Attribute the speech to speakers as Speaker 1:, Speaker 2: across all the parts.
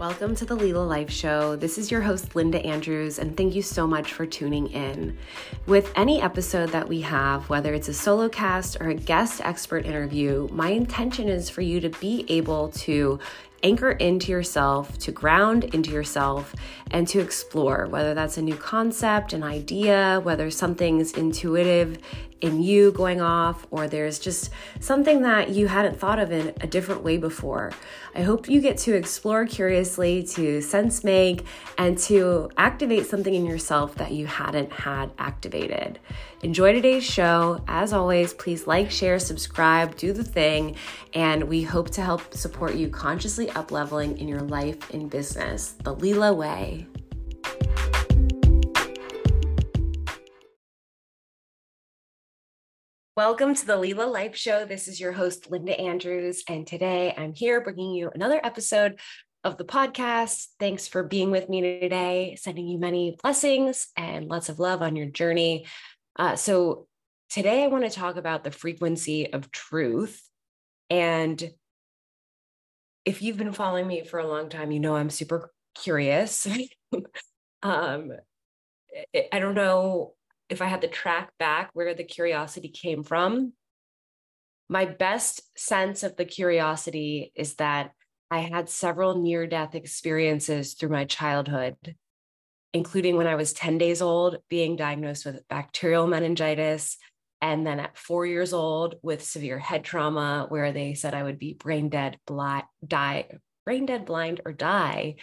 Speaker 1: Welcome to the Lila Life Show. This is your host, Linda Andrews, and thank you so much for tuning in. With any episode that we have, whether it's a solo cast or a guest expert interview, my intention is for you to be able to anchor into yourself, to ground into yourself, and to explore whether that's a new concept, an idea, whether something's intuitive in you going off, or there's just something that you hadn't thought of in a different way before. I hope you get to explore curiously, to sense make, and to activate something in yourself that you hadn't had activated. Enjoy today's show. As always, please like, share, subscribe, do the thing, and we hope to help support you consciously up leveling in your life and business the Lila way. Welcome to the Lila Life Show. This is your host, Linda Andrews, and today I'm here bringing you another episode of the podcast. Thanks for being with me today, sending you many blessings and lots of love on your journey. Uh, so, today I want to talk about the frequency of truth. And if you've been following me for a long time, you know I'm super curious. um, I don't know if I had to track back where the curiosity came from, my best sense of the curiosity is that I had several near death experiences through my childhood, including when I was 10 days old, being diagnosed with bacterial meningitis. And then at four years old with severe head trauma, where they said I would be brain dead, blind, die, brain dead, blind, or die.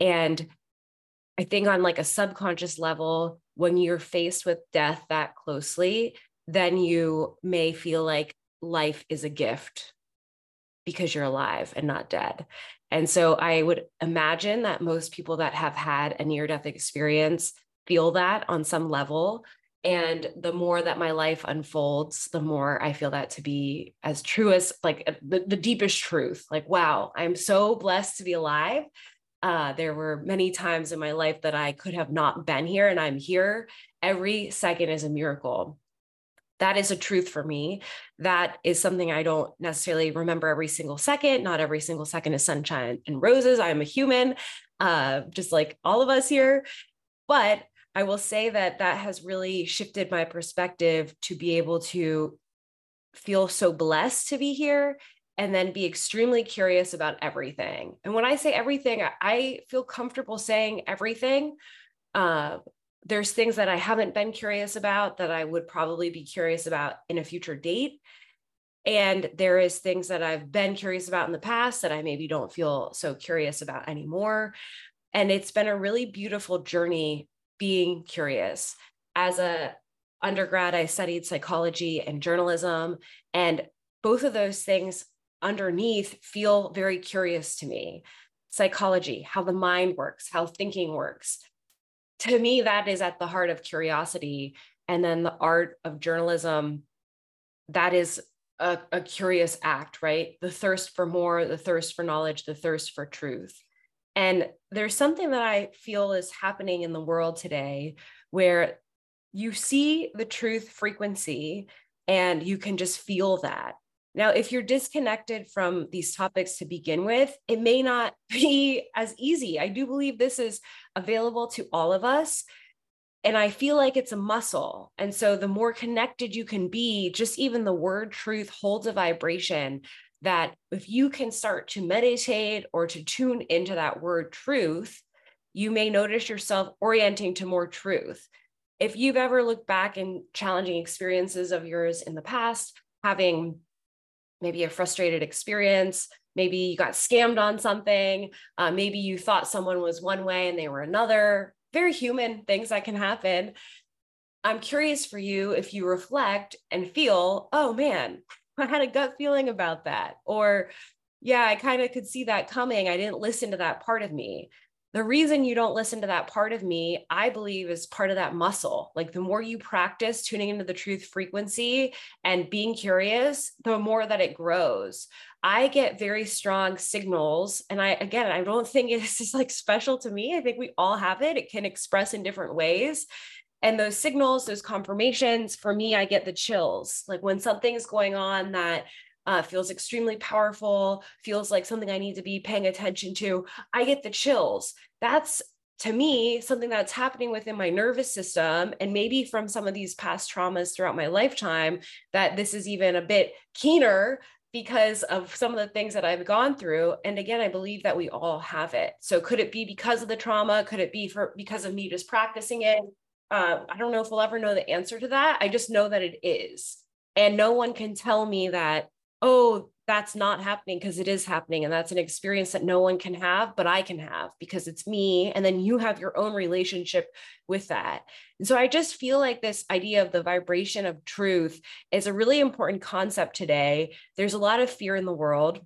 Speaker 1: And I think on like a subconscious level, when you're faced with death that closely, then you may feel like life is a gift because you're alive and not dead. And so I would imagine that most people that have had a near death experience feel that on some level. And the more that my life unfolds, the more I feel that to be as true as like uh, the, the deepest truth. Like, wow, I'm so blessed to be alive uh, there were many times in my life that I could have not been here, and I'm here. Every second is a miracle. That is a truth for me. That is something I don't necessarily remember every single second. Not every single second is sunshine and roses. I am a human, uh, just like all of us here. But I will say that that has really shifted my perspective to be able to feel so blessed to be here and then be extremely curious about everything. And when I say everything, I feel comfortable saying everything. Uh, there's things that I haven't been curious about that I would probably be curious about in a future date. And there is things that I've been curious about in the past that I maybe don't feel so curious about anymore. And it's been a really beautiful journey being curious. As a undergrad, I studied psychology and journalism, and both of those things underneath feel very curious to me psychology, how the mind works, how thinking works. To me, that is at the heart of curiosity. And then the art of journalism, that is a, a, curious act, right? The thirst for more, the thirst for knowledge, the thirst for truth. And there's something that I feel is happening in the world today where you see the truth frequency and you can just feel that. Now, if you're disconnected from these topics to begin with, it may not be as easy. I do believe this is available to all of us. And I feel like it's a muscle. And so the more connected you can be, just even the word truth holds a vibration that if you can start to meditate or to tune into that word truth, you may notice yourself orienting to more truth. If you've ever looked back in challenging experiences of yours in the past, having maybe a frustrated experience maybe you got scammed on something uh, maybe you thought someone was one way and they were another very human things that can happen i'm curious for you if you reflect and feel oh man i had a gut feeling about that or yeah i kind of could see that coming i didn't listen to that part of me the reason you don't listen to that part of me, I believe, is part of that muscle. Like the more you practice tuning into the truth frequency and being curious, the more that it grows. I get very strong signals. And I, again, I don't think it's just like special to me. I think we all have it. It can express in different ways. And those signals, those confirmations, for me, I get the chills. Like when something's going on that uh, feels extremely powerful, feels like something I need to be paying attention to, I get the chills. That's to me something that's happening within my nervous system and maybe from some of these past traumas throughout my lifetime that this is even a bit keener because of some of the things that I've gone through. And again, I believe that we all have it. So could it be because of the trauma? Could it be for because of me just practicing it? Uh, I don't know if we'll ever know the answer to that. I just know that it is. And no one can tell me that, oh, that's not happening because it is happening. And that's an experience that no one can have, but I can have because it's me. And then you have your own relationship with that. And so I just feel like this idea of the vibration of truth is a really important concept today. There's a lot of fear in the world.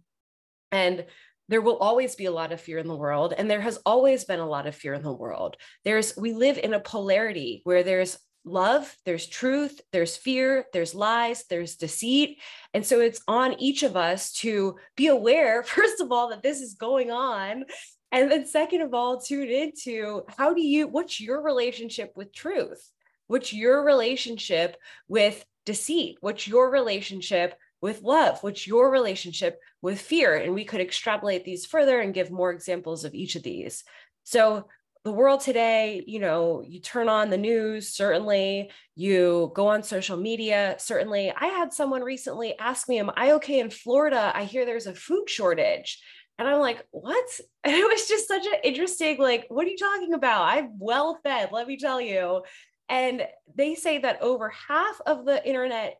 Speaker 1: And there will always be a lot of fear in the world and there has always been a lot of fear in the world there's we live in a polarity where there's love, there's truth, there's fear, there's lies, there's deceit. And so it's on each of us to be aware, first of all, that this is going on. And then, second of all, tune into how do you, what's your relationship with truth? What's your relationship with deceit? What's your relationship with love? What's your relationship with fear? And we could extrapolate these further and give more examples of each of these. So, the world today, you know, you turn on the news, certainly, you go on social media, certainly. I had someone recently ask me, Am I okay in Florida? I hear there's a food shortage. And I'm like, what? And it was just such an interesting, like, what are you talking about? I'm well fed, let me tell you. And they say that over half of the internet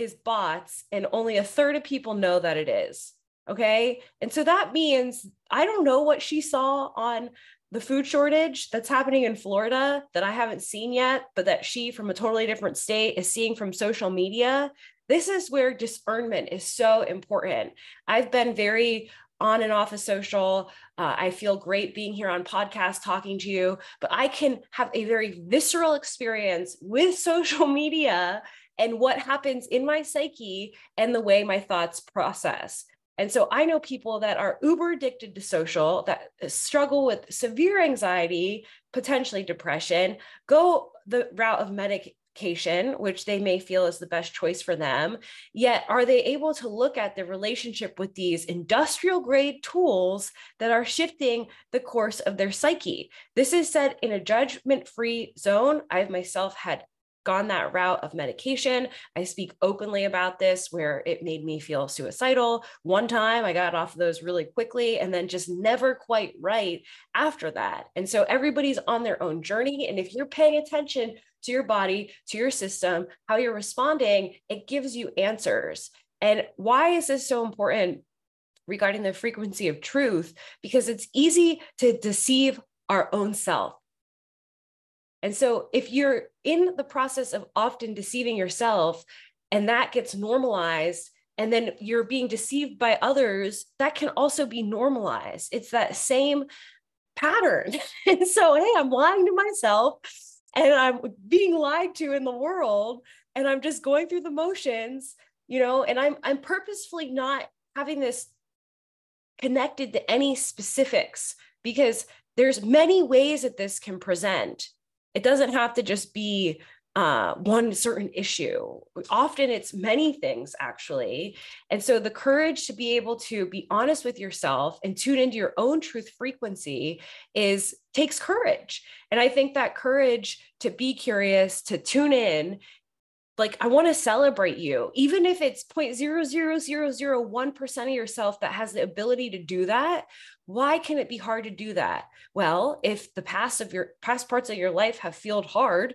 Speaker 1: is bots, and only a third of people know that it is. Okay. And so that means I don't know what she saw on the food shortage that's happening in Florida that I haven't seen yet, but that she from a totally different state is seeing from social media. This is where discernment is so important. I've been very on and off of social. Uh, I feel great being here on podcast talking to you, but I can have a very visceral experience with social media and what happens in my psyche and the way my thoughts process. And so I know people that are uber addicted to social, that uh, struggle with severe anxiety, potentially depression, go the route of medication, which they may feel is the best choice for them. Yet, are they able to look at the relationship with these industrial grade tools that are shifting the course of their psyche? This is said in a judgment free zone. I've myself had gone that route of medication. I speak openly about this where it made me feel suicidal. One time I got off of those really quickly and then just never quite right after that. And so everybody's on their own journey. And if you're paying attention to your body, to your system, how you're responding, it gives you answers. And why is this so important? Regarding the frequency of truth, because it's easy to deceive our own self and so if you're in the process of often deceiving yourself and that gets normalized, and then you're being deceived by others, that can also be normalized. It's that same pattern. and so, hey, I'm lying to myself and I'm being lied to in the world and I'm just going through the motions, you know, and I'm I'm purposefully not having this connected to any specifics because there's many ways that this can present it doesn't have to just be uh, one certain issue. Often it's many things, actually. And so the courage to be able to be honest with yourself and tune into your own truth frequency is takes courage. And I think that courage to be curious, to tune in, like I want to celebrate you, even if it's 0.00001% of yourself that has the ability to do that. Why can it be hard to do that? Well, if the past of your past parts of your life have felt hard,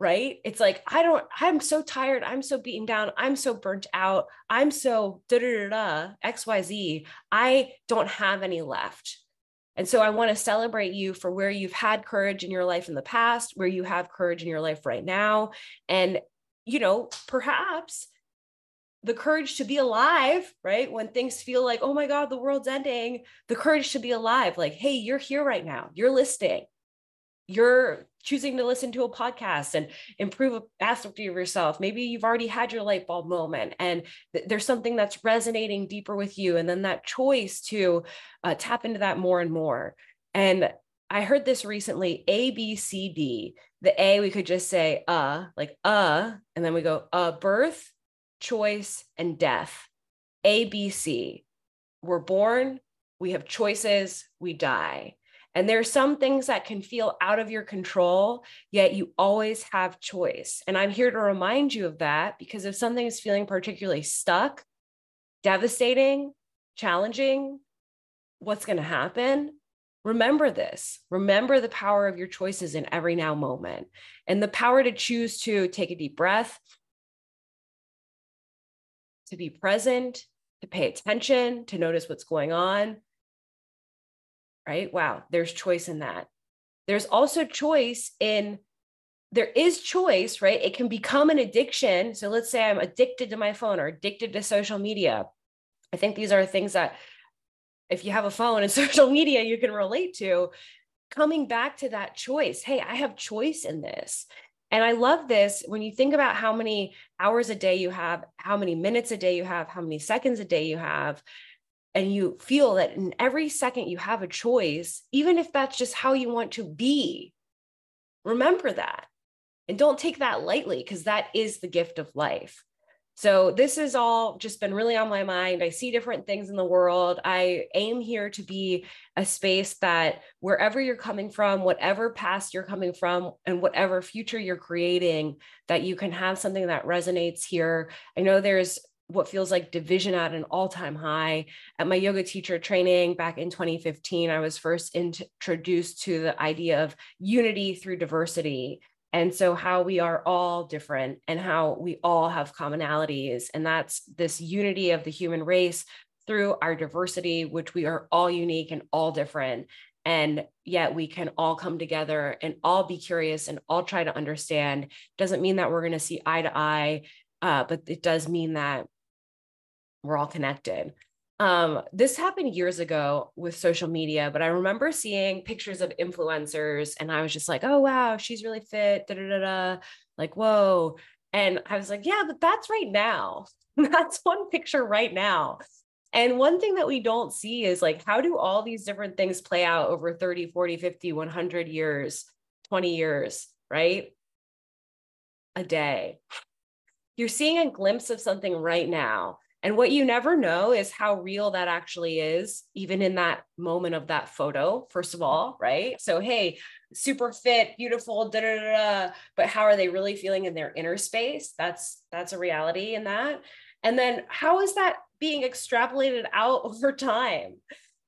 Speaker 1: right? It's like, I don't, I'm so tired. I'm so beaten down. I'm so burnt out. I'm so da da da da, XYZ. I don't have any left. And so I want to celebrate you for where you've had courage in your life in the past, where you have courage in your life right now. And, you know, perhaps the courage to be alive, right? When things feel like, oh my God, the world's ending, the courage to be alive. Like, hey, you're here right now. You're listening. You're choosing to listen to a podcast and improve an aspect of yourself. Maybe you've already had your light bulb moment and th- there's something that's resonating deeper with you. And then that choice to uh, tap into that more and more. And I heard this recently A, B, C, D. The A, we could just say, uh, like, uh, and then we go, uh, birth, choice, and death. ABC. We're born, we have choices, we die. And there are some things that can feel out of your control, yet you always have choice. And I'm here to remind you of that because if something is feeling particularly stuck, devastating, challenging, what's going to happen? Remember this. Remember the power of your choices in every now moment and the power to choose to take a deep breath, to be present, to pay attention, to notice what's going on. Right? Wow, there's choice in that. There's also choice in there is choice, right? It can become an addiction. So let's say I'm addicted to my phone or addicted to social media. I think these are things that if you have a phone and social media you can relate to coming back to that choice hey i have choice in this and i love this when you think about how many hours a day you have how many minutes a day you have how many seconds a day you have and you feel that in every second you have a choice even if that's just how you want to be remember that. And don't take that lightly because that is the gift of life so this has all just been really on my mind. I see different things in the world. I aim here to be a space that wherever you're coming from, whatever past you're coming from, and whatever future you're creating, that you can have something that resonates here. I know there's what feels like division at an all-time high at my yoga teacher training back in 2015 i was first introduced to the idea of unity through diversity and so how we are all different and how we all have commonalities and that's this unity of the human race through our diversity which we are all unique and all different and yet we can all come together and all be curious and all try to understand. Doesn't mean that we're going to see eye to eye uh, but it does mean that we're all connected um, this happened years ago with social media, but I remember seeing pictures of influencers and I was just like, oh, wow, she's really fit, da da da da. Like, whoa. And I was like, yeah, but that's right now. that's one picture right now. And one thing that we don't see is like, how do all these different things play out over 30, 40, 50, 100 years, 20 years, right? A day. You're seeing a glimpse of something right now and what you never know is how real that actually is, even in that moment of that photo, first of all, right? So, hey, super fit, beautiful, da da da, but how are they really feeling in their inner space? That's that's a reality in that. And then how is that being extrapolated out over time?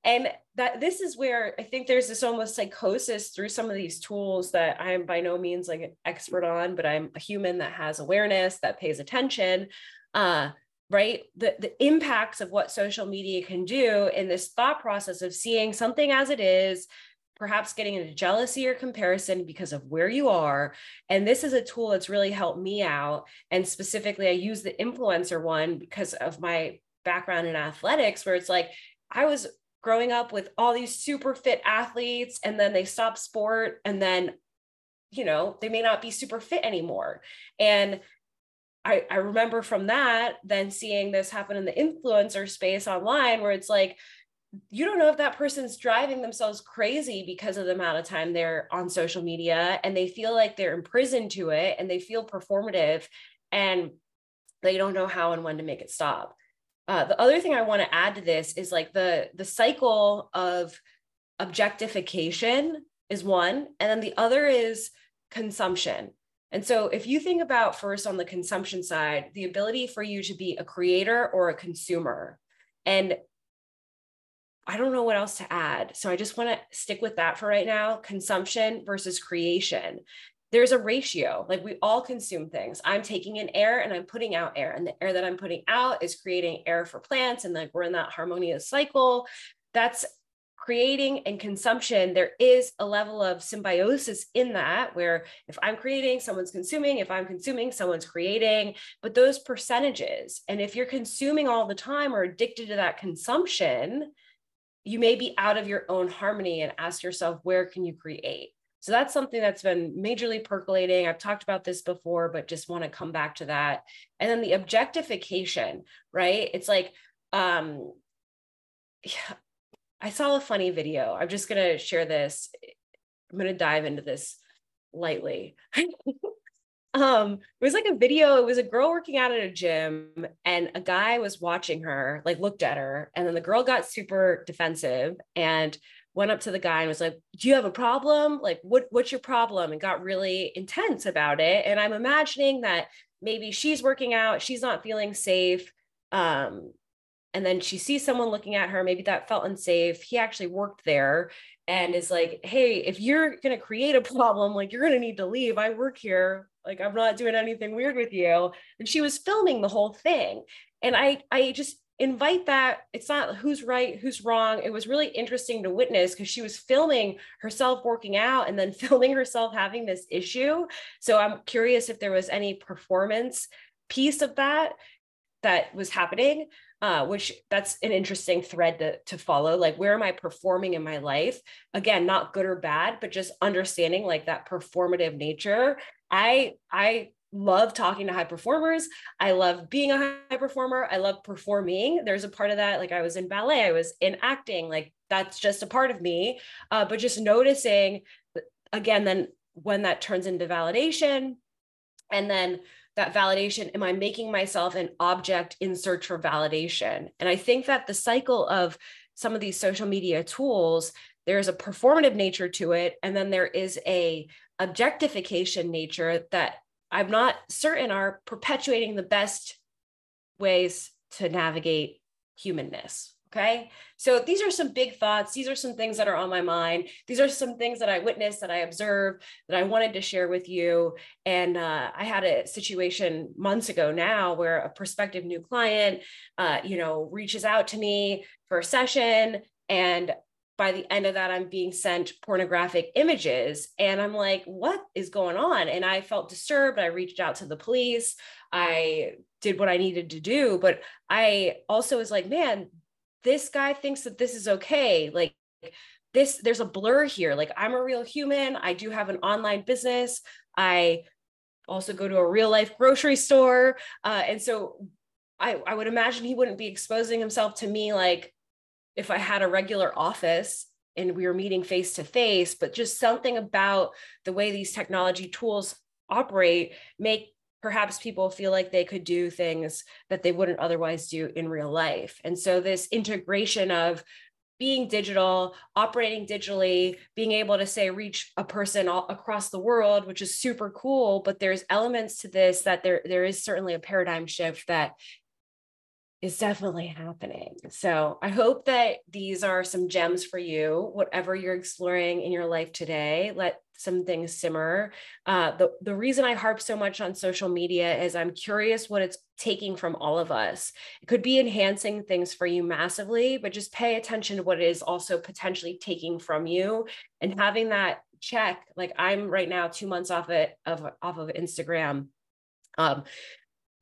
Speaker 1: And that this is where I think there's this almost psychosis through some of these tools that I'm by no means like an expert on, but I'm a human that has awareness, that pays attention. Uh, right? The the impacts of what social media can do in this thought process of seeing something as it is perhaps getting into jealousy or comparison because of where you are. And this is a tool that's really helped me out. And specifically i use the influencer one because of my background in athletics where it's like i was growing up with all these super fit athletes and then they stop sport and then you know they may not be super fit anymore. And I, I remember from that then seeing this happen in the influencer space online where it's like you don't know if that person's driving themselves crazy because of the amount of time they're on social media and they feel like they're imprisoned to it and they feel performative and they don't know how and when to make it stop. Uh, the other thing i want to add to this is like the the cycle of objectification is one and then the other is consumption and so, if you think about first on the consumption side, the ability for you to be a creator or a consumer, and I don't know what else to add. So, I just want to stick with that for right now consumption versus creation. There's a ratio, like we all consume things. I'm taking in air and I'm putting out air, and the air that I'm putting out is creating air for plants, and like we're in that harmonious cycle. That's creating and consumption, there is a level of symbiosis in that where if I'm creating, someone's consuming, if I'm consuming, someone's creating, but those percentages, and if you're consuming all the time or addicted to that consumption, you may be out of your own harmony and ask yourself, where can you create? So that's something that's been majorly percolating. I've talked about this before, but just want to come back to that. And then the objectification, right? It's like, um, I saw a funny video. I'm just going to share this. I'm going to dive into this lightly. um, it was like a video. It was a girl working out at a gym, and a guy was watching her, like looked at her, and then the girl got super defensive and went up to the guy and was like, "Do you have a problem? Like, what what's your problem?" And got really intense about it. And I'm imagining that maybe she's working out, she's not feeling safe. Um, and then she sees someone looking at her maybe that felt unsafe he actually worked there and is like hey if you're going to create a problem like you're going to need to leave. I work here. Like i'm not doing anything weird with you. And she was filming the whole thing. And i i just invite that it's not who's right who's wrong. It was really interesting to witness because she was filming herself working out and then filming herself having this issue. So i'm curious if there was any performance piece of that that was happening uh, which that's an interesting thread to, to follow. Like, where am I performing in my life? Again, not good or bad, but just understanding like that performative nature. I, I love talking to high performers. I love being a high performer. I love performing. There's a part of that. Like I was in ballet, I was in acting, like that's just a part of me. Uh, but just noticing again, then when that turns into validation and then that validation am i making myself an object in search for validation? And i think that the cycle of some of these social media tools there's a performative nature to it and then there is a objectification nature that i'm not certain are perpetuating the best ways to navigate humanness Okay. So these are some big thoughts. These are some things that are on my mind. These are some things that I witnessed, that I observed, that I wanted to share with you. And uh, I had a situation months ago now where a prospective new client, uh, you know, reaches out to me for a session. And by the end of that, I'm being sent pornographic images. And I'm like, what is going on? And I felt disturbed. I reached out to the police. I did what I needed to do. But I also was like, man, this guy thinks that this is okay like this there's a blur here. Like i'm a real human. I do have an online business. I also go to a real life grocery store. Uh, and so I, I would imagine he wouldn't be exposing himself to me like if i had a regular office and we were meeting face to face but just something about the way these technology tools operate make perhaps people feel like they could do things that they wouldn't otherwise do in real life. And so, this integration of being digital, operating digitally, being able to say reach a person all across the world, which is super cool. But there's elements to this that there there is certainly a paradigm shift that is definitely happening. So I hope that these are some gems for you, whatever you're exploring in your life today. Let some things simmer. Uh, the, the reason I harp so much on social media is I'm curious what it's taking from all of us. It could be enhancing things for you massively, but just pay attention to what it is also potentially taking from you and having that check. Like I'm right now two months off it of off of Instagram. Um,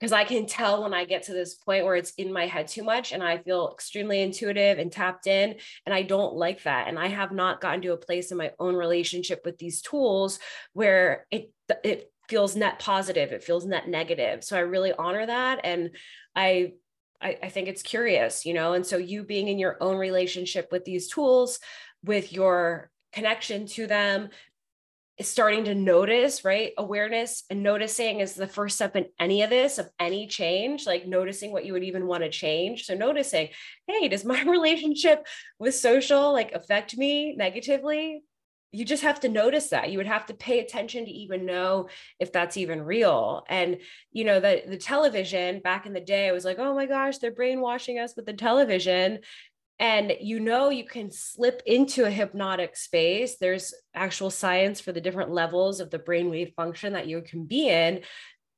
Speaker 1: because I can tell when I get to this point where it's in my head too much and I feel extremely intuitive and tapped in. And I don't like that. And I have not gotten to a place in my own relationship with these tools where it, it feels net positive, it feels net negative. So I really honor that. And I, I, I think it's curious, you know, and so you being in your own relationship with these tools, with your connection to them, starting to notice, right? Awareness and noticing is the first step in any of this, of any change, like noticing what you would even want to change. So noticing, hey, does my relationship with social like affect me negatively? You just have to notice that. You would have to pay attention to even know if that's even real. And you know, the the television back in the day, I was like, oh my gosh, they're brainwashing us with the television and you know you can slip into a hypnotic space. There's actual science for the different levels of the brainwave function that you can be in.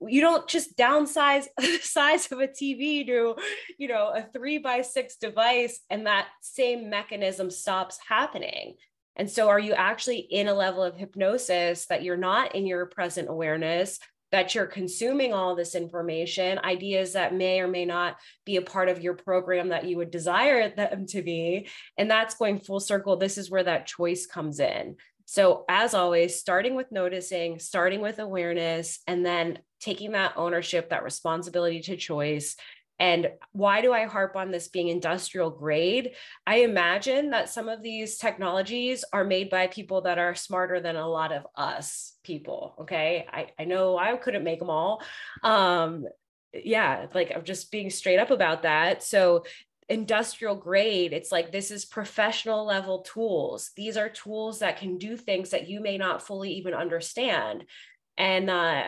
Speaker 1: You don't just downsize the size of a tv to you know a three by six device and that same mechanism stops happening. And so are you actually in a level of hypnosis that you're not in your present awareness that you're consuming all this information, ideas that may or may not be a part of your program that you would desire them to be. And that's going full circle. This is where that choice comes in. So, as always, starting with noticing, starting with awareness, and then taking that ownership, that responsibility to choice, And why do I harp on this being industrial grade? I imagine that some of these technologies are made by people that are smarter than a lot of us people. Okay. I, I know I couldn't make them all. Um, yeah, like I'm just being straight up about that. So industrial grade it's like this is professional level tools these are tools that can do things that you may not fully even understand and uh,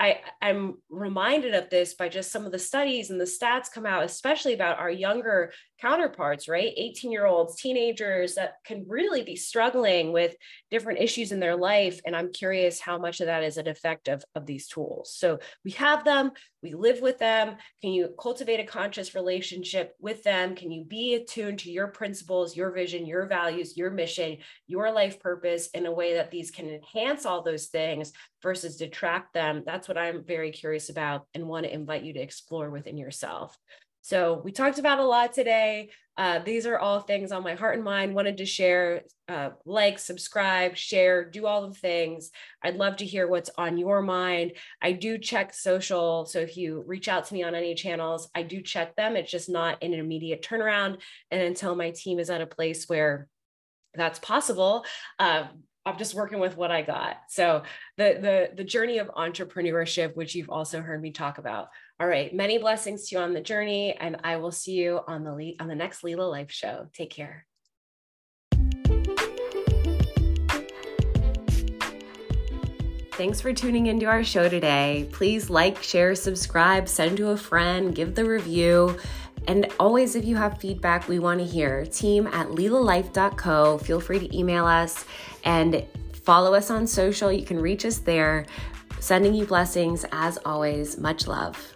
Speaker 1: I, I'm reminded of this by just some of the studies and the stats come out, especially about our younger counterparts, right? 18 year olds, teenagers that can really be struggling with different issues in their life. And I'm curious how much of that is an effect of, of these tools. So we have them, we live with them. Can you cultivate a conscious relationship with them? Can you be attuned to your principles, your vision, your values, your mission, your life purpose in a way that these can enhance all those things versus detract them? That's what I'm very curious about and want to invite you to explore within yourself. So we talked about a lot today. Uh, these are all things on my heart and mind. Wanted to share, uh, like, subscribe, share, do all the things. I'd love to hear what's on your mind. I do check social. So if you reach out to me on any channels, I do check them. It's just not an immediate turnaround. And until my team is at a place where that's possible, uh, I'm just working with what I got. So the the the journey of entrepreneurship, which you've also heard me talk about. All right, many blessings to you on the journey, and I will see you on the on the next Lila Life Show. Take care. Thanks for tuning into our show today. Please like, share, subscribe, send to a friend, give the review. And always, if you have feedback, we want to hear. Team at lilalife.co. Feel free to email us and follow us on social. You can reach us there. Sending you blessings as always. Much love.